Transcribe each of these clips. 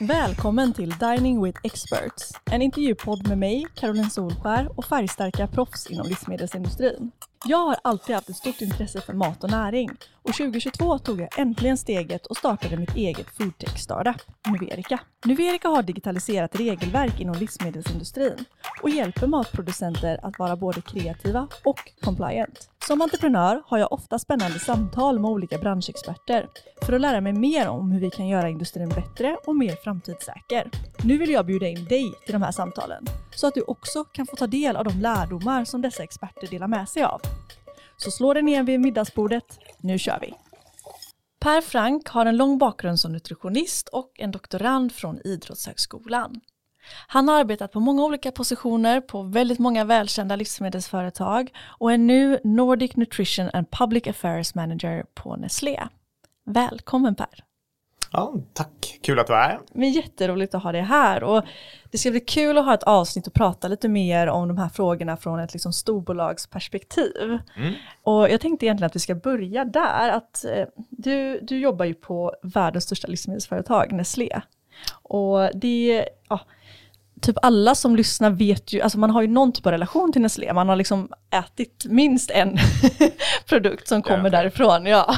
Välkommen till Dining with Experts, en intervjupodd med mig, Caroline Solskär och färgstarka proffs inom livsmedelsindustrin. Jag har alltid haft ett stort intresse för mat och näring och 2022 tog jag äntligen steget och startade mitt eget foodtech-startup, Nuverica. Nuverica har digitaliserat regelverk inom livsmedelsindustrin och hjälper matproducenter att vara både kreativa och compliant. Som entreprenör har jag ofta spännande samtal med olika branschexperter för att lära mig mer om hur vi kan göra industrin bättre och mer framtidssäker. Nu vill jag bjuda in dig till de här samtalen så att du också kan få ta del av de lärdomar som dessa experter delar med sig av. Så slå dig ner vid middagsbordet, nu kör vi! Per Frank har en lång bakgrund som nutritionist och en doktorand från Idrottshögskolan. Han har arbetat på många olika positioner på väldigt många välkända livsmedelsföretag och är nu Nordic Nutrition and Public Affairs Manager på Nestlé. Välkommen Per! Ja, tack, kul att du är här. Men jätteroligt att ha dig här och det ska bli kul att ha ett avsnitt och prata lite mer om de här frågorna från ett liksom storbolagsperspektiv. Mm. Och jag tänkte egentligen att vi ska börja där, att eh, du, du jobbar ju på världens största livsmedelsföretag, Nestlé. Och det, ja, typ alla som lyssnar vet ju, alltså man har ju någon typ av relation till Nestlé, man har liksom ätit minst en produkt som kommer därifrån. Ja.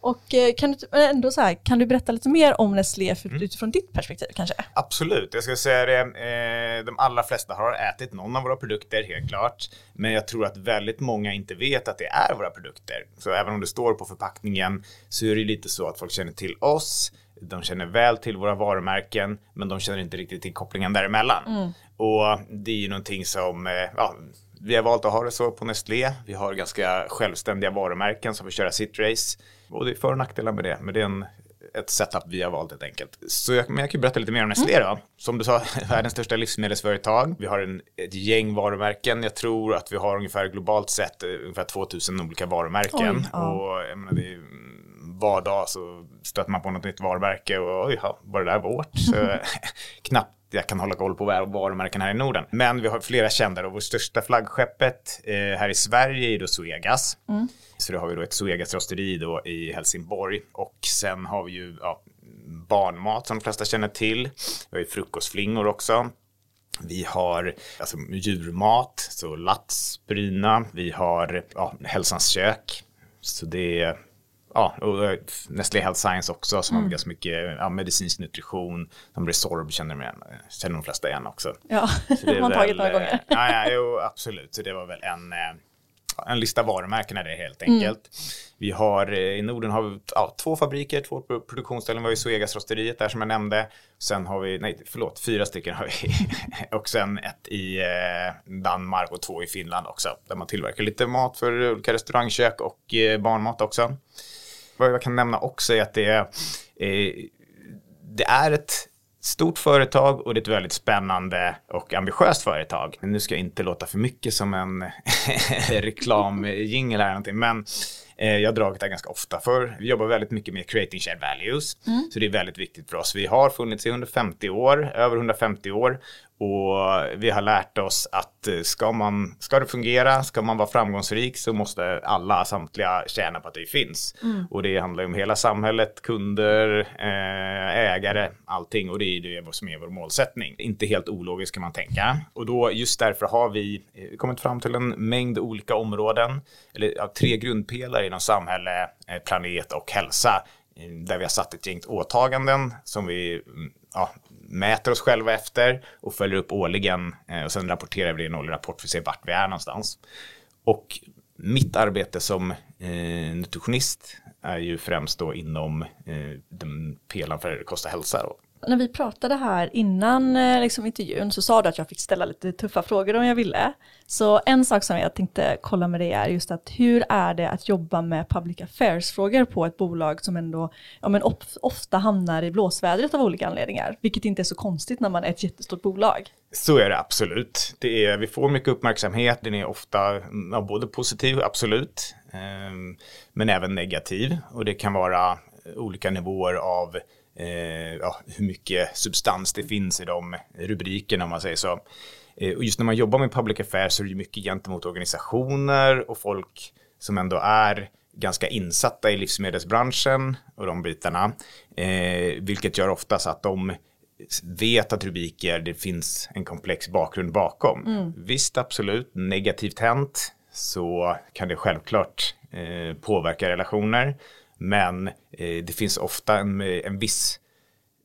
Och eh, kan du ändå så här, kan du berätta lite mer om Nestlé för, mm. utifrån ditt perspektiv kanske? Absolut, jag ska säga det, eh, de allra flesta har ätit någon av våra produkter helt klart. Men jag tror att väldigt många inte vet att det är våra produkter. Så även om det står på förpackningen så är det lite så att folk känner till oss, de känner väl till våra varumärken, men de känner inte riktigt till kopplingen däremellan. Mm. Och det är ju någonting som, eh, ja, vi har valt att ha det så på Nestlé. Vi har ganska självständiga varumärken som får köra sitt race. Och det är för och nackdelar med det, men det är en, ett setup vi har valt helt enkelt. Så jag, men jag kan berätta lite mer om Nestlé mm. då. Som du sa, världens största livsmedelsföretag. Vi har en, ett gäng varumärken. Jag tror att vi har ungefär globalt sett eh, ungefär 2000 olika varumärken. Oj, ja. Och jag menar, det är, var dag så stöter man på något nytt varumärke och oj, var det där vårt? Så, knappt jag kan hålla koll på varumärken här i Norden. Men vi har flera kända och vårt största flaggskeppet eh, här i Sverige är då Suegas. Mm. Så då har vi då ett Suegas rosteri då i Helsingborg och sen har vi ju ja, barnmat som de flesta känner till. Vi har ju frukostflingor också. Vi har alltså, djurmat, så Lats, Bryna. Vi har ja, Hälsans kök. Så det är ja, och eh, Nestlé Health Science också som mm. har ganska mycket ja, medicinsk nutrition. Som Resorb känner, med, känner de flesta igen också. Ja, det har man tagit några gånger. Ja, ja jo, absolut. Så det var väl en, eh, en lista varumärken är det helt enkelt. Mm. Vi har eh, i Norden har vi ja, två fabriker, två produktionsställen. Vi har ju Suegas rosteriet där som jag nämnde. Sen har vi, nej förlåt, fyra stycken har vi. och sen ett i Danmark och två i Finland också. Där man tillverkar lite mat för olika restaurangkök och barnmat också vad jag kan nämna också är att det är, eh, det är ett stort företag och det är ett väldigt spännande och ambitiöst företag. Nu ska jag inte låta för mycket som en reklamjingel här någonting, men jag har dragit det ganska ofta för. Vi jobbar väldigt mycket med creating shared values, mm. så det är väldigt viktigt för oss. Vi har funnits i 150 år, över 150 år och vi har lärt oss att eh, ska, man, ska det fungera, ska man vara framgångsrik så måste alla, samtliga tjäna på att det finns. Mm. Och det handlar om hela samhället, kunder, eh, ägare, allting. Och det är det som är vår målsättning. Inte helt ologiskt kan man tänka. Och då just därför har vi eh, kommit fram till en mängd olika områden, eller ja, tre grundpelare inom samhälle, eh, planet och hälsa eh, där vi har satt ett gäng åtaganden som vi mm, ja, mäter oss själva efter och följer upp årligen eh, och sen rapporterar vi det i en årlig rapport för att se vart vi är någonstans. Och mitt arbete som eh, nutritionist är ju främst då inom eh, den pelaren för kost och hälsa. Då. När vi pratade här innan eh, liksom, intervjun så sa du att jag fick ställa lite tuffa frågor om jag ville. Så en sak som jag tänkte kolla med dig är just att hur är det att jobba med public affairs-frågor på ett bolag som ändå ja, men ofta hamnar i blåsvädret av olika anledningar, vilket inte är så konstigt när man är ett jättestort bolag. Så är det absolut. Det är, vi får mycket uppmärksamhet, den är ofta ja, både positiv, absolut, eh, men även negativ och det kan vara olika nivåer av eh, ja, hur mycket substans det finns i de rubrikerna om man säger så. Eh, och just när man jobbar med public affairs så är det mycket gentemot organisationer och folk som ändå är ganska insatta i livsmedelsbranschen och de bitarna. Eh, vilket gör oftast att de vet att rubriker, det finns en komplex bakgrund bakom. Mm. Visst, absolut, negativt hänt så kan det självklart eh, påverka relationer. Men eh, det finns ofta en, en viss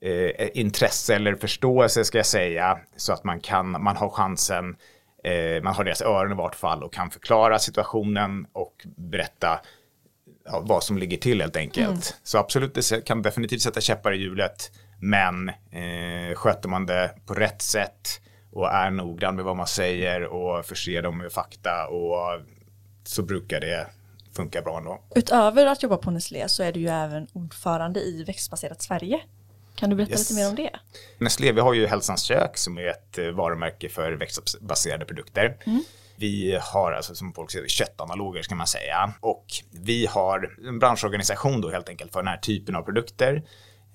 eh, intresse eller förståelse ska jag säga så att man kan, man har chansen, eh, man har deras öron i vart fall och kan förklara situationen och berätta ja, vad som ligger till helt enkelt. Mm. Så absolut, det kan definitivt sätta käppar i hjulet. Men eh, sköter man det på rätt sätt och är noggrann med vad man säger och förser dem med fakta och så brukar det funka bra ändå. Utöver att jobba på Nestlé så är du ju även ordförande i Växtbaserat Sverige. Kan du berätta yes. lite mer om det? Nestlé, vi har ju Hälsans kök som är ett eh, varumärke för växtbaserade produkter. Mm. Vi har alltså som folk säger köttanaloger ska man säga och vi har en branschorganisation då helt enkelt för den här typen av produkter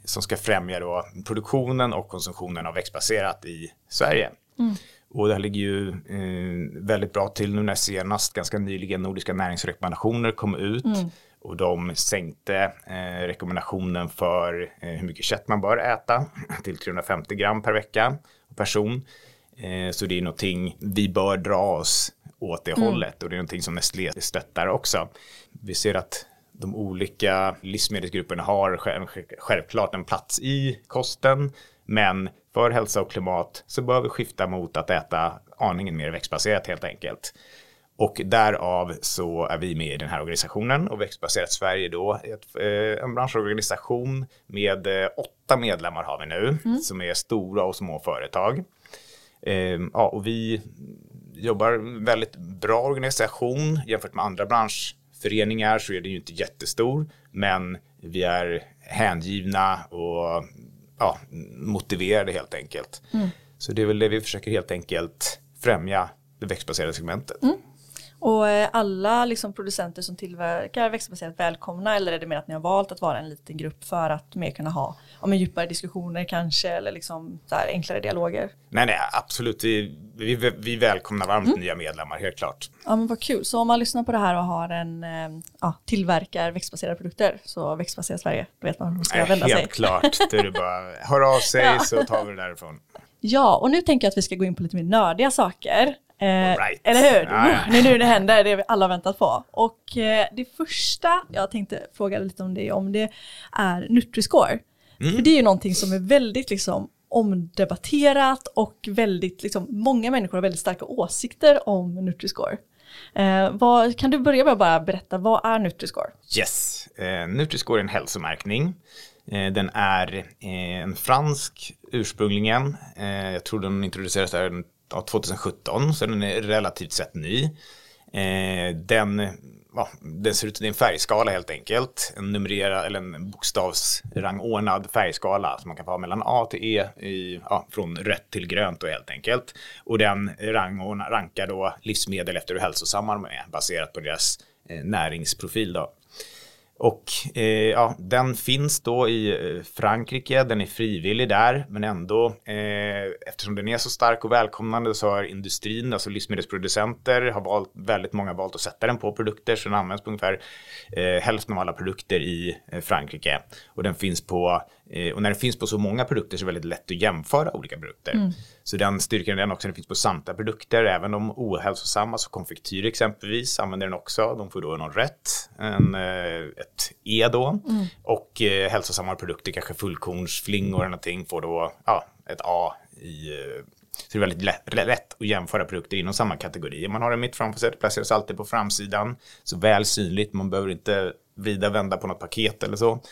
som ska främja då produktionen och konsumtionen av växtbaserat i Sverige. Mm. Och det här ligger ju eh, väldigt bra till nu när senast ganska nyligen Nordiska näringsrekommendationer kom ut mm. och de sänkte eh, rekommendationen för eh, hur mycket kött man bör äta till 350 gram per vecka och person. Eh, så det är någonting vi bör dra oss åt det mm. hållet och det är någonting som Nestlé stöttar också. Vi ser att de olika livsmedelsgrupperna har självklart en plats i kosten, men för hälsa och klimat så bör vi skifta mot att äta aningen mer växtbaserat helt enkelt. Och därav så är vi med i den här organisationen och Växtbaserat Sverige då eh, en branschorganisation med eh, åtta medlemmar har vi nu mm. som är stora och små företag. Eh, ja, och vi jobbar väldigt bra organisation jämfört med andra branschföreningar så är det ju inte jättestor men vi är hängivna och ja, motiverade helt enkelt. Mm. Så det är väl det vi försöker helt enkelt främja det växtbaserade segmentet. Mm. Och eh, alla liksom producenter som tillverkar växtbaserat välkomna eller är det mer att ni har valt att vara en liten grupp för att mer kunna ha ja, djupare diskussioner kanske eller liksom enklare dialoger? Nej, nej, absolut. Vi, vi, vi välkomnar varmt mm. nya medlemmar, helt klart. Ja, men vad kul. Så om man lyssnar på det här och har en eh, ja, tillverkar växtbaserade produkter så växtbaserat Sverige, då vet man hur man ska nej, vända helt sig. Helt klart. Det är bara hör av sig ja. så tar vi det därifrån. Ja, och nu tänker jag att vi ska gå in på lite mer nördiga saker. Eh, right. Eller hur? Ja, ja. Det är nu det händer, det vi alla väntat på. Och eh, det första jag tänkte fråga lite om det, om det är Nutriscore. Mm. För det är ju någonting som är väldigt liksom omdebatterat och väldigt, liksom, många människor har väldigt starka åsikter om Nutriscore. Eh, vad, kan du börja med att bara berätta, vad är Nutriscore? Yes, eh, Nutriscore är en hälsomärkning. Eh, den är en fransk ursprungligen. Jag tror den introducerades där 2017, så den är relativt sett ny. Eh, den, ja, den ser ut som en färgskala helt enkelt. En numrerad eller en bokstavsrangordnad färgskala som man kan få ha mellan A till E i, ja, från rött till grönt då helt enkelt. Och den rangordna, rankar då livsmedel efter hur hälsosamma de är baserat på deras eh, näringsprofil då. Och eh, ja, den finns då i eh, Frankrike, den är frivillig där, men ändå eh, eftersom den är så stark och välkomnande så har industrin, alltså livsmedelsproducenter, har valt, väldigt många valt att sätta den på produkter så den används på ungefär eh, hälften av alla produkter i eh, Frankrike. Och den finns på och när det finns på så många produkter så är det väldigt lätt att jämföra olika produkter. Mm. Så den styrkan är den också, den finns på samtliga produkter, även de ohälsosamma, så konfektyr exempelvis använder den också. De får då någon rätt, en, eh, ett E då. Mm. Och eh, hälsosamma produkter, kanske fullkornsflingor eller någonting, får då ja, ett A i eh, så det är väldigt lätt, lätt att jämföra produkter inom samma kategori. Man har den mitt framför sig, det placeras alltid på framsidan. Så väl synligt, man behöver inte vrida vända på något paket eller så.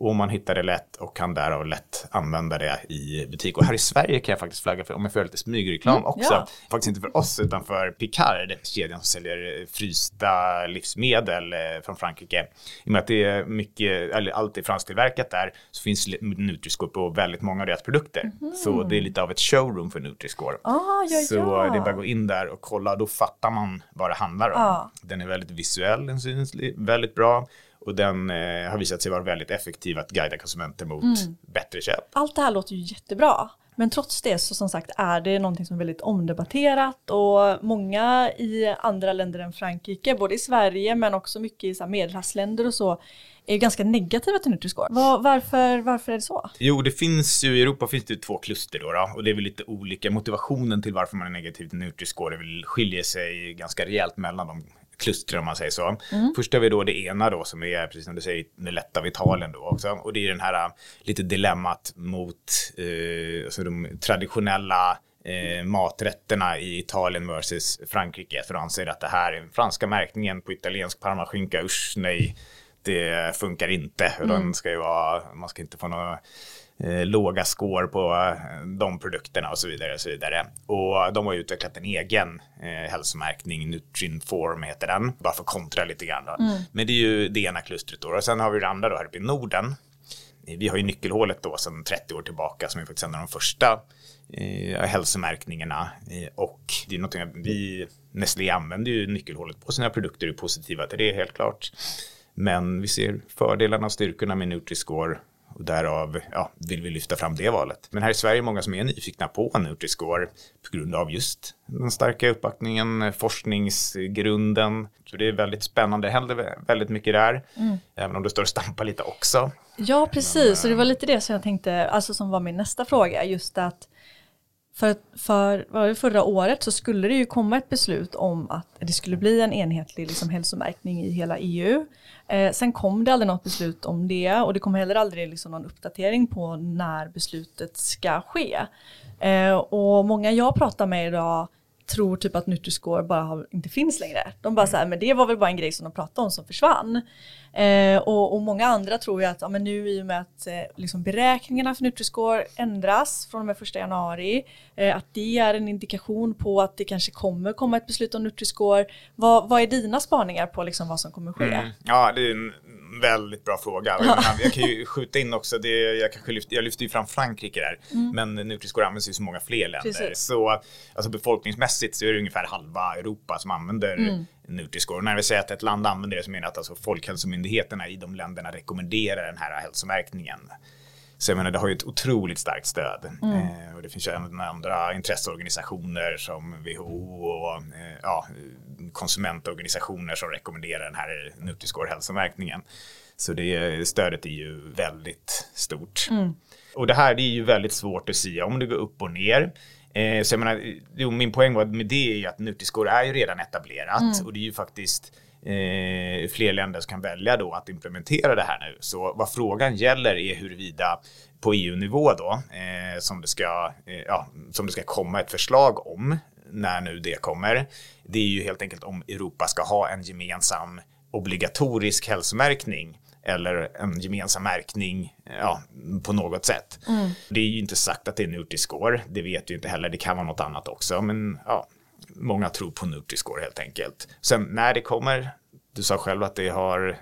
Och man hittar det lätt och kan därav lätt använda det i butik. Och här i Sverige kan jag faktiskt flagga för, om jag får lite smygreklam mm, också, ja. faktiskt inte för oss utan för Picard, kedjan som säljer frysta livsmedel eh, från Frankrike. I och med att det är mycket, eller allt är fransktillverkat där, så finns Nutriscore på väldigt många av deras produkter. Mm. Så det är lite av ett showroom för Nutriscore. Ah, ja, så ja. det är bara att gå in där och kolla, då fattar man vad det handlar om. Ah. Den är väldigt visuell, den syns väldigt bra. Och den eh, har visat sig vara väldigt effektiv att guida konsumenter mot mm. bättre köp. Allt det här låter ju jättebra. Men trots det så som sagt är det någonting som är väldigt omdebatterat och många i andra länder än Frankrike, både i Sverige men också mycket i så medelhavsländer och så, är ganska negativa till Nutri-Score. Var, varför, varför är det så? Jo, det finns ju i Europa finns det två kluster då, då och det är väl lite olika. Motivationen till varför man är negativ till Nutri-Score vill skiljer sig ganska rejält mellan de klustren om man säger så. Mm. Först har vi då det ena då som är, precis som du säger, det lätta vitalen då också. Och det är den här lite dilemmat mot eh, alltså de traditionella eh, maträtterna i Italien versus Frankrike. För de anser att det här är den franska märkningen på italiensk parmaskinka, usch nej, det funkar inte. Mm. Den ska ju vara, man ska inte få några eh, låga score på eh, de produkterna och så vidare. Och så vidare. Och de har utvecklat en egen eh, hälsomärkning, Nutrinform heter den, bara för att kontra lite grann. Mm. Men det är ju det ena klustret då. Och sen har vi det andra då här uppe i Norden. Vi har ju nyckelhålet då sedan 30 år tillbaka som är faktiskt en av de första eh, hälsomärkningarna. Eh, och det är någonting vi, Nestlé använder ju nyckelhålet på sina produkter och är positiva till det helt klart. Men vi ser fördelarna och styrkorna med Nutri-score och därav ja, vill vi lyfta fram det valet. Men här i Sverige är många som är nyfikna på Nutri-score på grund av just den starka uppbackningen, forskningsgrunden. Så det är väldigt spännande, det händer väldigt mycket där. Mm. Även om det står och stampar lite också. Ja, precis. Men, och det var lite det som jag tänkte, alltså som var min nästa fråga, just att för, för förra året så skulle det ju komma ett beslut om att det skulle bli en enhetlig liksom, hälsomärkning i hela EU. Eh, sen kom det aldrig något beslut om det och det kom heller aldrig liksom, någon uppdatering på när beslutet ska ske. Eh, och många jag pratar med idag tror typ att Nutri-score bara har, inte finns längre. De bara så här, men det var väl bara en grej som de pratade om som försvann. Eh, och, och, många andra tror ju att ja, men nu i och med att eh, liksom beräkningarna för Nutri-score ändras från och med första januari, eh, att det är en indikation på att det kanske kommer komma ett beslut om Nutri-score. Vad, vad är dina spaningar på liksom vad som kommer ske? Mm. Ja, det är en väldigt bra fråga. Jag, menar, jag kan ju skjuta in också, det, jag, kanske lyfter, jag lyfter ju fram Frankrike där, mm. men Nutri-score används i så många fler länder. Precis. Så alltså, befolkningsmässigt så är det ungefär halva Europa som använder mm. Nutri-score. När vi säger att ett land använder det så menar jag att alltså Folkhälsomyndigheterna i de länderna rekommenderar den här hälsomärkningen. Så jag menar, det har ju ett otroligt starkt stöd. Mm. Eh, och det finns ju även andra intresseorganisationer som WHO och eh, ja, konsumentorganisationer som rekommenderar den här Nutri-score hälsomärkningen. Så det stödet är ju väldigt stort. Mm. Och det här det är ju väldigt svårt att säga om det går upp och ner. Eh, så jag menar, jo, min poäng var med det är ju att Nutri-score är ju redan etablerat mm. och det är ju faktiskt eh, fler länder som kan välja då att implementera det här nu. Så vad frågan gäller är huruvida på EU-nivå då, eh, som, det ska, eh, ja, som det ska komma ett förslag om, när nu det kommer, det är ju helt enkelt om Europa ska ha en gemensam obligatorisk hälsomärkning eller en gemensam märkning ja, på något sätt. Mm. Det är ju inte sagt att det är Nutri-score, det vet ju inte heller, det kan vara något annat också, men ja, många tror på Nutri-score helt enkelt. Sen när det kommer, du sa själv att det har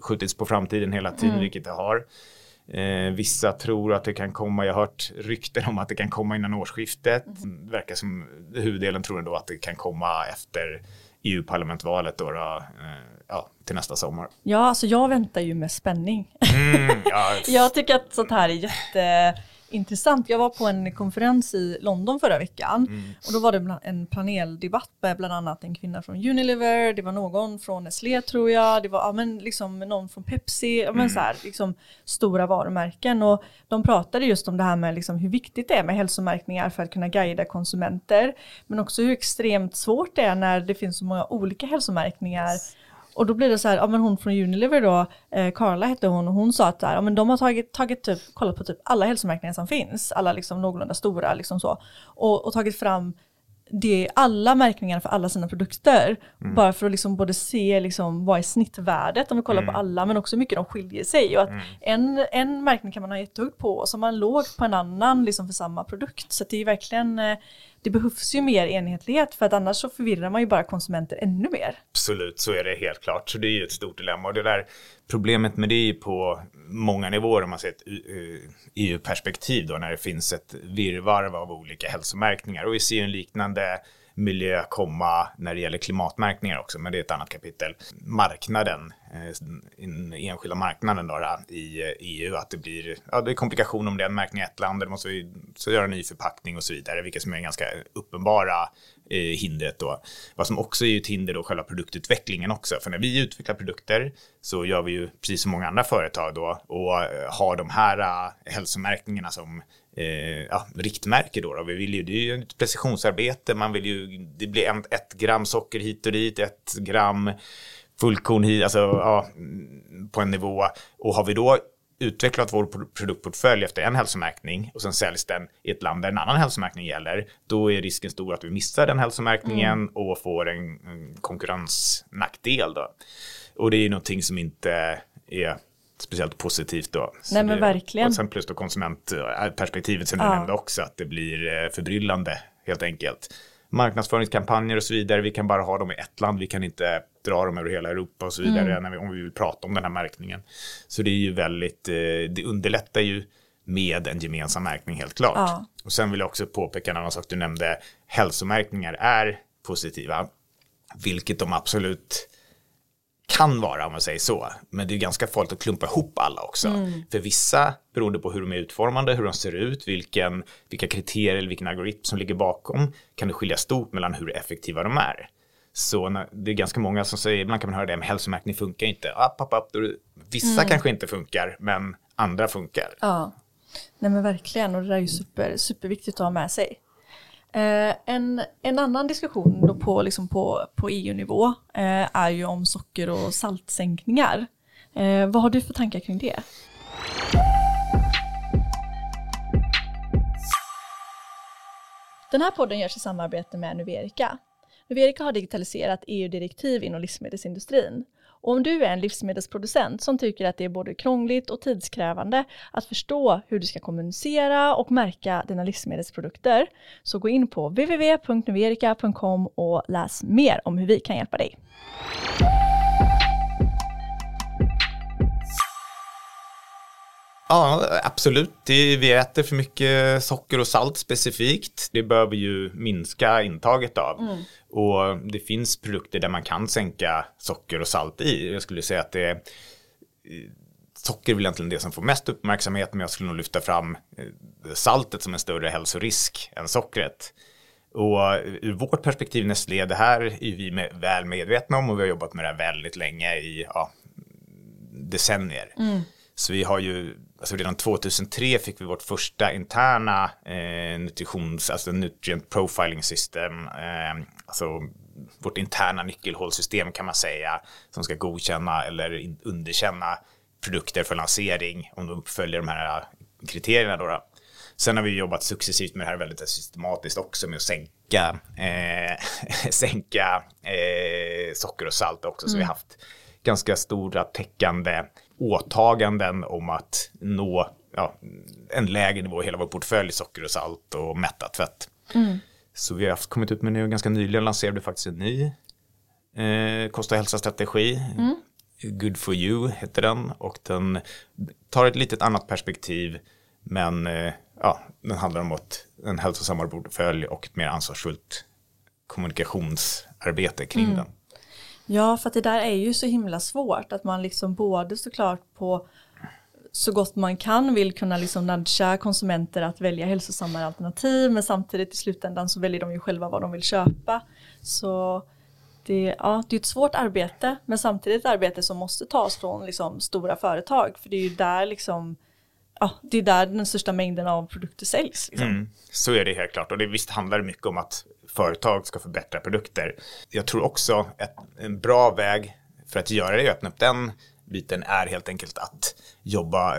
skjutits på framtiden hela tiden, mm. vilket det har. Eh, vissa tror att det kan komma, jag har hört rykten om att det kan komma innan årsskiftet. Mm. Det verkar som huvuddelen tror ändå att det kan komma efter EU-parlamentvalet då, då eh, ja, till nästa sommar. Ja, alltså jag väntar ju med spänning. Mm, ja. jag tycker att sånt här är jätte intressant. Jag var på en konferens i London förra veckan. Mm. och då var det en paneldebatt med bland annat en kvinna från Unilever, det var någon från Nestlé tror jag, det var ja, men liksom någon från Pepsi, ja, men mm. så här, liksom, stora varumärken. Och de pratade just om det här med liksom, hur viktigt det är med hälsomärkningar för att kunna guida konsumenter. Men också hur extremt svårt det är när det finns så många olika hälsomärkningar och då blir det så här, ja men hon från Unilever då, eh, Carla hette hon, och hon sa att där, ja, men de har tagit, tagit typ, kollat på typ alla hälsomärkningar som finns, alla liksom någorlunda stora liksom så, och, och tagit fram det, alla märkningar för alla sina produkter. Mm. Bara för att liksom både se liksom vad är snittvärdet om vi kollar mm. på alla men också hur mycket de skiljer sig. Och att mm. en, en märkning kan man ha jättehögt på och så har man lågt på en annan liksom för samma produkt. Så det är verkligen eh, det behövs ju mer enhetlighet för att annars så förvirrar man ju bara konsumenter ännu mer. Absolut, så är det helt klart. Så det är ju ett stort dilemma och det där problemet med det är ju på många nivåer om man ser ett eh, EU-perspektiv då när det finns ett virrvarr av olika hälsomärkningar och vi ser en liknande miljö komma när det gäller klimatmärkningar också, men det är ett annat kapitel. Marknaden, eh, den enskilda marknaden då, i eh, EU, att det blir ja, det är komplikation om det är en märkning i ett land, eller måste vi så göra en ny förpackning och så vidare, vilket som är ganska uppenbara eh, hindret då. Vad som också är ett hinder då, själva produktutvecklingen också. För när vi utvecklar produkter så gör vi ju precis som många andra företag då och eh, har de här hälsomärkningarna som eh, ja, riktmärke då, då. Vi vill ju, det är ju ett precisionsarbete, man vill ju, det blir en, ett gram socker hit och dit, ett gram fullkorn hit, alltså ja, på en nivå. Och har vi då utvecklat vår produktportfölj efter en hälsomärkning och sen säljs den i ett land där en annan hälsomärkning gäller, då är risken stor att vi missar den hälsomärkningen mm. och får en, en konkurrensnackdel. Då. Och det är ju någonting som inte är speciellt positivt då. Nej men det, verkligen. Och sen plus då konsumentperspektivet som du ja. nämnde också, att det blir eh, förbryllande helt enkelt. Marknadsföringskampanjer och så vidare, vi kan bara ha dem i ett land, vi kan inte dra dem över hela Europa och så vidare mm. när vi, om vi vill prata om den här märkningen. Så det är ju väldigt, eh, det underlättar ju med en gemensam märkning helt klart. Ja. Och sen vill jag också påpeka en annan sak du nämnde, hälsomärkningar är positiva, vilket de absolut kan vara om man säger så. Men det är ganska farligt att klumpa ihop alla också. Mm. För vissa, beroende på hur de är utformade, hur de ser ut, vilken, vilka kriterier eller vilken algoritm som ligger bakom, kan det skilja stort mellan hur effektiva de är. Så när, det är ganska många som säger, ibland kan man höra det, men hälsomärkning funkar inte. App, app, app. Vissa mm. kanske inte funkar, men andra funkar. Ja, nej men verkligen, och det där är ju super, superviktigt att ha med sig. Eh, en, en annan diskussion då på, liksom på, på EU-nivå eh, är ju om socker och saltsänkningar. Eh, vad har du för tankar kring det? Den här podden görs i samarbete med Nuverica. Nuverica har digitaliserat EU-direktiv inom livsmedelsindustrin och om du är en livsmedelsproducent som tycker att det är både krångligt och tidskrävande att förstå hur du ska kommunicera och märka dina livsmedelsprodukter så gå in på www.nuverica.com och läs mer om hur vi kan hjälpa dig. Ja, absolut. vi äter för mycket socker och salt specifikt. Det bör vi ju minska intaget av. Mm. Och det finns produkter där man kan sänka socker och salt i. Jag skulle säga att det är socker är väl egentligen det som får mest uppmärksamhet, men jag skulle nog lyfta fram eh, saltet som en större hälsorisk än sockret. Och ur vårt perspektiv Nestlé, det här är vi med, väl medvetna om och vi har jobbat med det här väldigt länge i ja, decennier. Mm. Så vi har ju, alltså redan 2003 fick vi vårt första interna eh, nutritions, alltså nutrient profiling system, eh, alltså vårt interna nyckelhålsystem kan man säga, som ska godkänna eller underkänna produkter för lansering om de följer de här kriterierna. Då, då. Sen har vi jobbat successivt med det här väldigt systematiskt också med att sänka, eh, sänka eh, socker och salt också. Mm. Så vi har haft ganska stora täckande åtaganden om att nå ja, en lägre nivå i hela vår portfölj, socker och salt och mättat fett. Mm. Så vi har haft, kommit ut med nu ganska nyligen lanserade vi faktiskt en ny eh, kost och hälsa-strategi. Mm. Good for you heter den och den tar ett litet annat perspektiv men eh, ja, den handlar om ett, en hälsosammare portfölj och ett mer ansvarsfullt kommunikationsarbete kring mm. den. Ja, för att det där är ju så himla svårt att man liksom både såklart på så gott man kan vill kunna liksom nudga konsumenter att välja hälsosammare alternativ men samtidigt i slutändan så väljer de ju själva vad de vill köpa. Så det, ja, det är ett svårt arbete men samtidigt ett arbete som måste tas från liksom stora företag för det är ju där liksom ja, det är där den största mängden av produkter säljs. Liksom. Mm, så är det helt klart och det visst handlar det mycket om att företag ska förbättra produkter. Jag tror också att en bra väg för att göra det, är att öppna upp den biten är helt enkelt att jobba,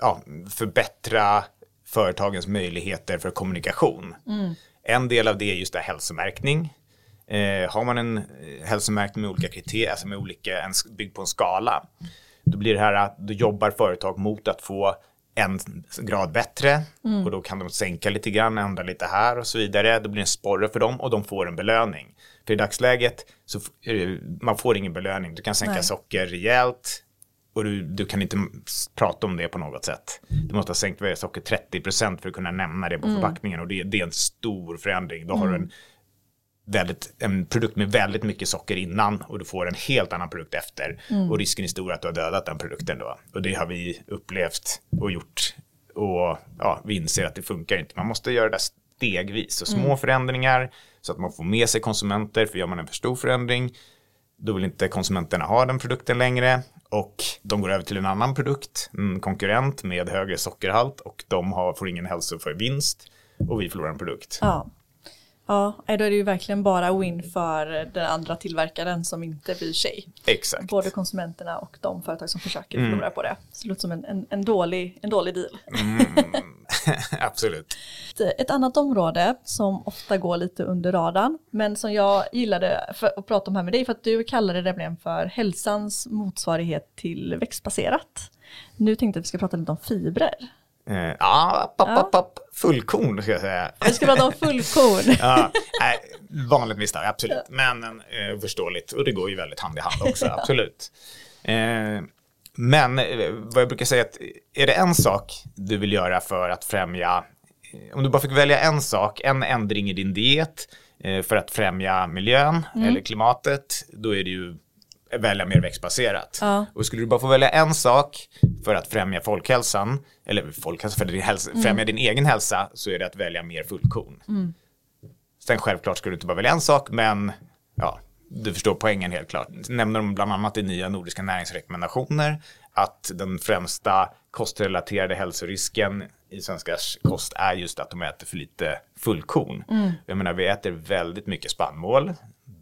ja, förbättra företagens möjligheter för kommunikation. Mm. En del av det är just det hälsomärkning. Eh, har man en hälsomärkning med olika kriterier, alltså med olika, en, byggd på en skala, då blir det här att då jobbar företag mot att få en grad bättre mm. och då kan de sänka lite grann, ändra lite här och så vidare. Då blir det en sporre för dem och de får en belöning. För i dagsläget så man får ingen belöning. Du kan sänka Nej. socker rejält och du, du, kan inte prata om det på något sätt. Du måste ha sänkt socker 30% för att kunna nämna det på mm. förpackningen och det, det, är en stor förändring. Då har mm. du en väldigt, en produkt med väldigt mycket socker innan och du får en helt annan produkt efter. Och risken är stor att du har dödat den produkten då. Och det har vi upplevt och gjort. Och ja, vi inser att det funkar inte. Man måste göra det stegvis. Så små förändringar så att man får med sig konsumenter. För gör man en för stor förändring då vill inte konsumenterna ha den produkten längre och de går över till en annan produkt, en konkurrent med högre sockerhalt och de har, får ingen hälsoförvinst och vi förlorar en produkt. Ja. Ja, då är det ju verkligen bara win för den andra tillverkaren som inte bryr sig. Exakt. Både konsumenterna och de företag som försöker förlora på det. Så det låter som en, en, en, dålig, en dålig deal. Mm, absolut. Ett annat område som ofta går lite under radarn, men som jag gillade att prata om här med dig, för att du kallade det nämligen för hälsans motsvarighet till växtbaserat. Nu tänkte jag att vi ska prata lite om fibrer. Eh, ja, papp, papp, papp. fullkorn ska jag säga. Vi ska prata om fullkorn. ja, nej, vanligt misstag, absolut. Men eh, förståeligt och det går ju väldigt hand i hand också, absolut. Eh, men eh, vad jag brukar säga att är det en sak du vill göra för att främja, eh, om du bara fick välja en sak, en ändring i din diet eh, för att främja miljön eller klimatet, då är det ju välja mer växtbaserat. Ja. Och skulle du bara få välja en sak för att främja folkhälsan, eller folkhälsa för din hälsa, främja din egen hälsa, så är det att välja mer fullkorn. Sen självklart ska du inte bara välja en sak, men ja, du förstår poängen helt klart. Nämner de bland annat i nya nordiska näringsrekommendationer att den främsta kostrelaterade hälsorisken i svenskars kost är just att de äter för lite fullkorn. Jag menar, vi äter väldigt mycket spannmål,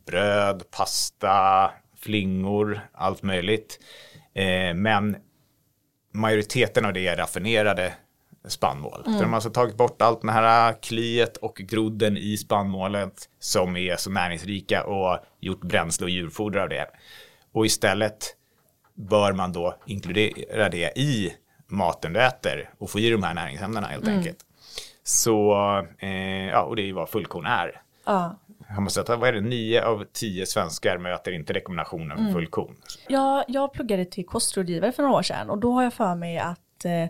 bröd, pasta, flingor, allt möjligt. Eh, men majoriteten av det är raffinerade spannmål. Mm. Så de har alltså tagit bort allt det här kliet och grodden i spannmålet som är så näringsrika och gjort bränsle och djurfoder av det. Och istället bör man då inkludera det i maten du äter och få i de här näringsämnena helt enkelt. Så, eh, ja, och det är ju vad fullkorn är. Ja. Har man sett, vad är det, nio av tio svenskar möter inte rekommendationen för fullkorn. Jag, jag pluggade till kostrådgivare för några år sedan och då har jag för mig att eh, ja,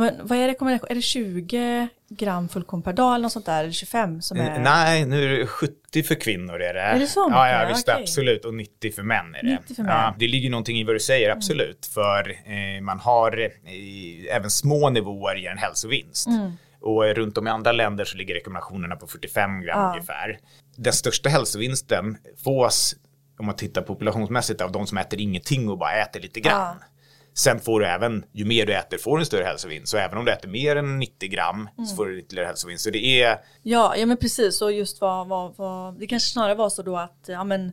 men vad är rekommendation? Är det 20 gram fullkorn per dag eller något sånt där? Eller 25 som är? Nej, nu är det 70 för kvinnor är det. Är det så Ja, ja mycket? visst Okej. absolut. Och 90 för män är det. 90 för män. Mm. Ja, det ligger någonting i vad du säger, absolut. För eh, man har eh, även små nivåer ger en hälsovinst. Mm. Och eh, runt om i andra länder så ligger rekommendationerna på 45 gram Ja. ungefär. Den största hälsovinsten fås, om man tittar populationsmässigt, av de som äter ingenting och bara äter lite grann. Ja. Sen får du även, ju mer du äter får du en större hälsovinst. Så även om du äter mer än 90 gram Mm. så får du ytterligare hälsovinst. Så det är Ja, ja men precis och just vad, vad, vad det kanske snarare var så då att, ja men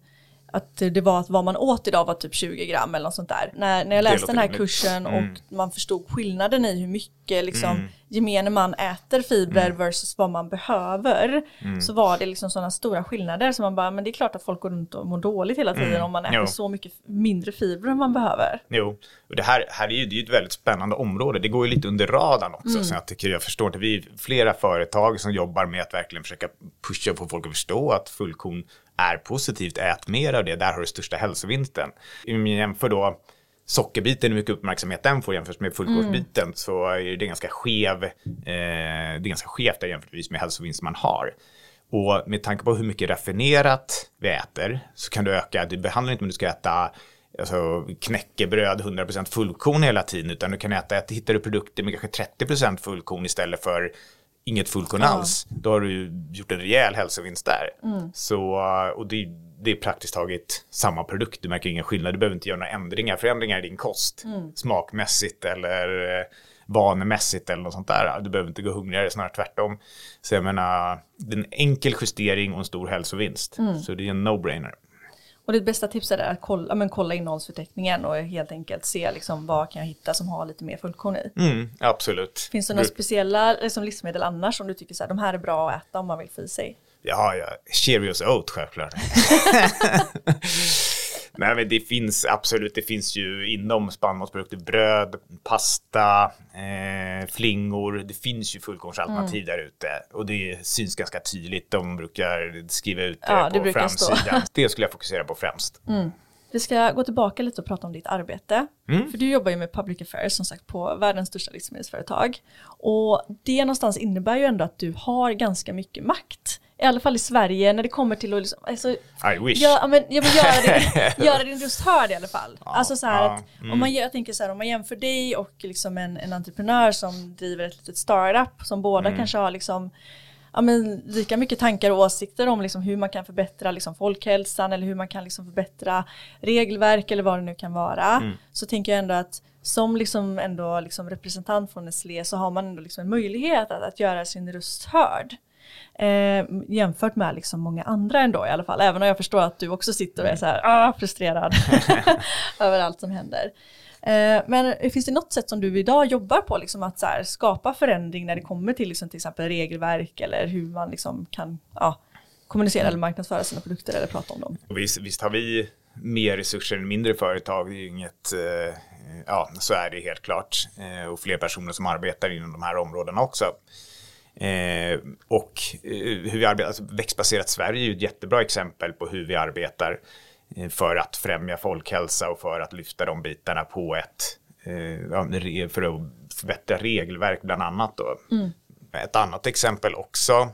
att det var att vad man åt idag var typ 20 gram eller något sånt där. När, när jag läste den här kursen Mm. och man förstod skillnaden i hur mycket liksom gemene man äter fibrer Mm. versus vad man behöver. Så var det liksom sådana stora skillnader så man bara, men det är klart att folk går runt och mår dåligt hela tiden om man äter Mm. Jo. så mycket mindre fibrer än man behöver. Jo, och det här, här är ju, det är ett väldigt spännande område. Det går ju lite under radarn också. Mm. Så jag tycker jag förstår att vi är flera företag som jobbar med att verkligen försöka pusha på folk att förstå att fullkorn är positivt. Ät mer av det, där har du största hälsovinsten. Jämför då sockerbiten, hur mycket uppmärksamhet den får jämfört med fullkornsbiten Mm. så är det ganska skev, eh, det är ganska skevt jämfört med hälsovinst man har. Och med tanke på hur mycket raffinerat vi äter så kan du öka, det behandlar inte om du ska äta alltså, knäckebröd 100% fullkorn hela tiden utan du kan äta, hittar du produkter med kanske 30% fullkorn istället för inget fullkorn alls. Då har du gjort en rejäl hälsovinst där. Så, och det, det är praktiskt taget samma produkt, du märker ingen skillnad. Du behöver inte göra några ändringar, förändringar i din kost. Smakmässigt eller eh, vanemässigt eller något sånt där. Du behöver inte gå hungrigare, snarare tvärtom. Så jag menar, det är en enkel justering och en stor hälsovinst. Så det är en no-brainer. Och det bästa tipset är att kolla, men kolla innehållsförteckningen och helt enkelt se liksom vad kan jag hitta som har lite mer fullkorn i. Mm, absolut. Finns det några speciella liksom, livsmedel annars som du tycker så här, de här är bra att äta om man vill få i sig? Ja, ja. Cheerios Oat självklart. Nej, men det finns absolut, det finns ju inom spannmålsprodukter bröd, pasta, eh, flingor. Det finns ju fullkornsalternativ där ute och det syns ganska tydligt. De brukar skriva ut det Ja, det på framsidan. Det skulle jag fokusera på främst. Vi ska gå tillbaka lite och prata om ditt arbete. För du jobbar ju med public affairs som sagt på världens största livsmedelsföretag. Och det någonstans innebär ju ändå att du har ganska mycket makt. I alla fall i Sverige, när det kommer till att liksom, alltså, I wish. Ja, men, ja, men göra, din, göra din röst hörd i alla fall. Ja, alltså så här ja, att, mm. om man, jag tänker så här, om man jämför dig och liksom en, en entreprenör som driver ett litet startup, som båda Mm. kanske har liksom ja, men lika mycket tankar och åsikter om liksom hur man kan förbättra liksom folkhälsan eller hur man kan liksom förbättra regelverk eller vad det nu kan vara. Mm. Så tänker jag ändå att som liksom ändå liksom representant från Nestlé så har man ändå liksom en möjlighet att, att göra sin röst hörd. Eh, jämfört med liksom många andra ändå i alla fall. Även om jag förstår att du också sitter och är så här ah, frustrerad över allt som händer. Eh, men finns det något sätt som du idag jobbar på liksom att här, skapa förändring när det kommer till liksom, till exempel regelverk eller hur man liksom kan ja, kommunicera eller marknadsföra sina produkter eller prata om dem? Visst, visst har vi mer resurser än mindre företag. Det är ju inget, eh, ja, så är det helt klart. Eh, och fler personer som arbetar inom de här områdena också. Eh, och eh, hur vi arbetar, alltså Växtbaserat Sverige är ju ett jättebra exempel på hur vi arbetar eh, för att främja folkhälsa och för att lyfta de bitarna på ett, eh, för att förbättra regelverk bland annat. Då. Ett annat exempel också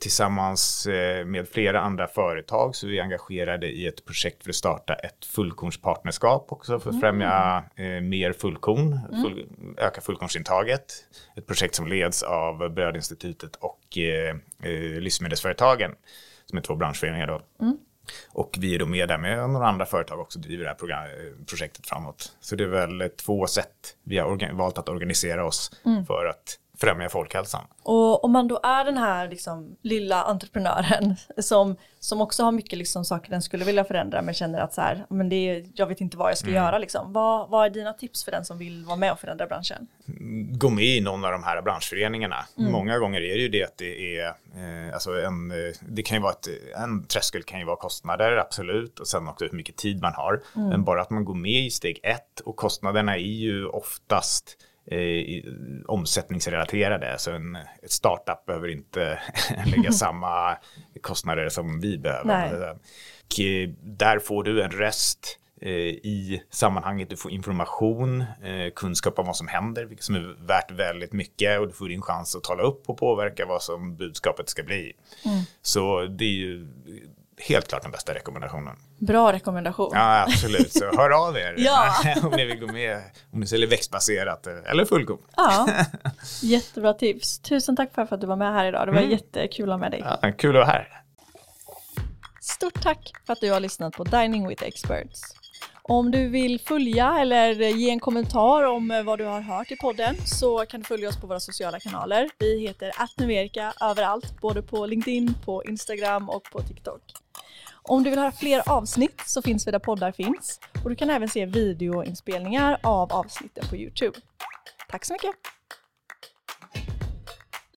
tillsammans eh, med flera andra företag så är vi engagerade i ett projekt för att starta ett fullkornspartnerskap också för att främja eh, mer fullkorn, full, öka fullkornsintaget. Ett projekt som leds av Brödinstitutet och eh, eh, Livsmedelsföretagen som är två branschföreningar då. Och vi är då med där med några andra företag också driver det här program, eh, projektet framåt. Så det är väl eh, två sätt vi har valt att organisera oss för att främja folkhälsan. Och om man då är den här liksom, lilla entreprenören som, som också har mycket liksom, saker den skulle vilja förändra men känner att så här, men det är, jag vet inte vad jag ska göra. Liksom. Vad, vad är dina tips för den som vill vara med och förändra branschen? gå med i någon av de här branschföreningarna. Många gånger är det ju det att det är, eh, alltså en, eh, det kan ju vara ett, en tröskel kan ju vara kostnader, absolut, och sen också hur mycket tid man har. Men bara att man går med i steg ett och kostnaderna är ju oftast eh, omsättningsrelaterade. Så en ett startup behöver inte lägga samma kostnader som vi behöver. Och eh, där får du en röst eh, i sammanhanget. Du får information, eh, kunskap om vad som händer, vilket som är värt väldigt mycket och du får din chans att tala upp och påverka vad som budskapet ska bli. Så det är ju helt klart den bästa rekommendationen. Bra rekommendation. Ja, absolut. Så hör av er Ja. om ni vill gå med, om ni säljer växtbaserat eh, eller fullkorn. Ja, jättebra tips. Tusen tack för att du var med här idag. Det var jättekul att ha med dig. Ja, kul att vara här. Stort tack för att du har lyssnat på Dining with Experts. Om du vill följa eller ge en kommentar om eh, vad du har hört i podden så kan du följa oss på våra sociala kanaler. Vi heter attnumerika överallt, både på LinkedIn, på Instagram och på TikTok. Om du vill höra fler avsnitt så finns vi där poddar finns och du kan även se videoinspelningar av avsnitten på Youtube. Tack så mycket!